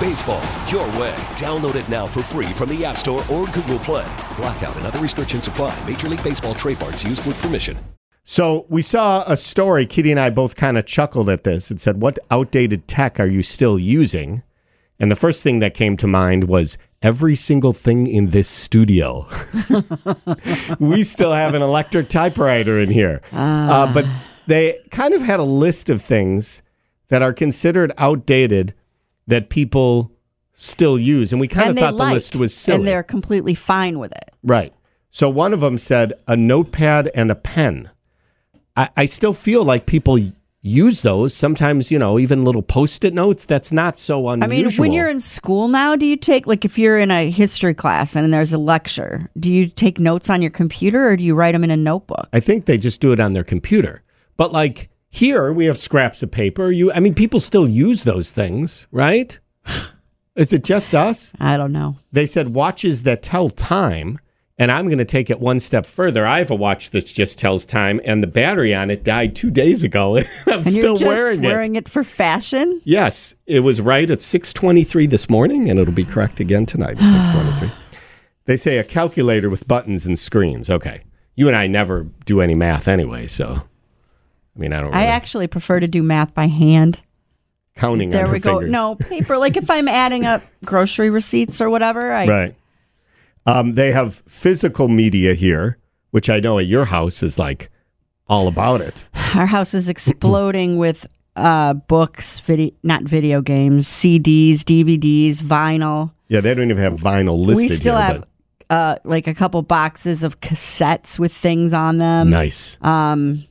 Baseball, your way. Download it now for free from the App Store or Google Play. Blackout and other restrictions apply. Major League Baseball trademarks used with permission. So we saw a story. Kitty and I both kind of chuckled at this and said, "What outdated tech are you still using?" And the first thing that came to mind was every single thing in this studio. we still have an electric typewriter in here, uh, but they kind of had a list of things that are considered outdated that people still use, and we kind and of thought like, the list was silly. and they're completely fine with it. Right. So one of them said a notepad and a pen. I, I still feel like people use those. Sometimes, you know, even little post-it notes. That's not so unusual. I mean, when you're in school now, do you take like if you're in a history class and there's a lecture, do you take notes on your computer or do you write them in a notebook? I think they just do it on their computer. But like here, we have scraps of paper. You, I mean, people still use those things, right? Is it just us? I don't know. They said watches that tell time. And I'm going to take it one step further. I have a watch that just tells time, and the battery on it died two days ago. and I'm And still you're just wearing it. wearing it for fashion? Yes, it was right at 6:23 this morning and it'll be correct again tonight at 6:23. they say a calculator with buttons and screens. Okay. You and I never do any math anyway, so mean, I don't I actually prefer to do math by hand. counting There we go. fingers. No, paper. like if I'm adding up grocery receipts or whatever, I Right. Um, they have physical media here, which I know at your house is like all about it. our house is exploding with uh books, video not video games, CDs, DVDs, vinyl. Yeah, they don't even have vinyl listed we still here, have uh like a couple boxes of cassettes with things on them. nice. Um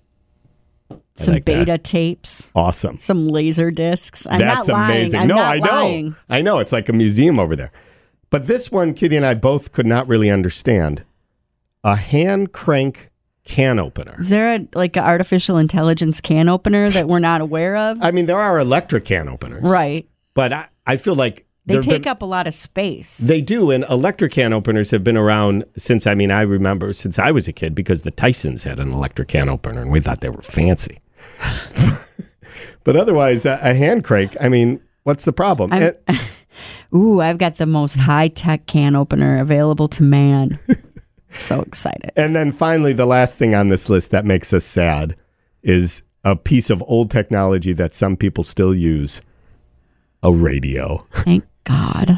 some like that. beta tapes, awesome. some laser discs. I'm That's not lying. amazing. I'm no, I know. lying. I know. It's like a museum over there. But this one, Kitty and I both could not really understand. A hand crank can opener. Is there a like an artificial intelligence can opener that we're not aware of? I mean, there are electric can openers. right. But I, I feel like They take there- up a lot of space. They do, and electric can openers have been around since. I mean, I remember since I was a kid because the Tysons had an electric can opener, and we thought they were fancy. but otherwise, a, a hand crank. I mean, what's the problem? I'm- Ooh, I've got the most high tech can opener available to man. so excited. And then finally, the last thing on this list that makes us sad is a piece of old technology that some people still use a radio. Thank God.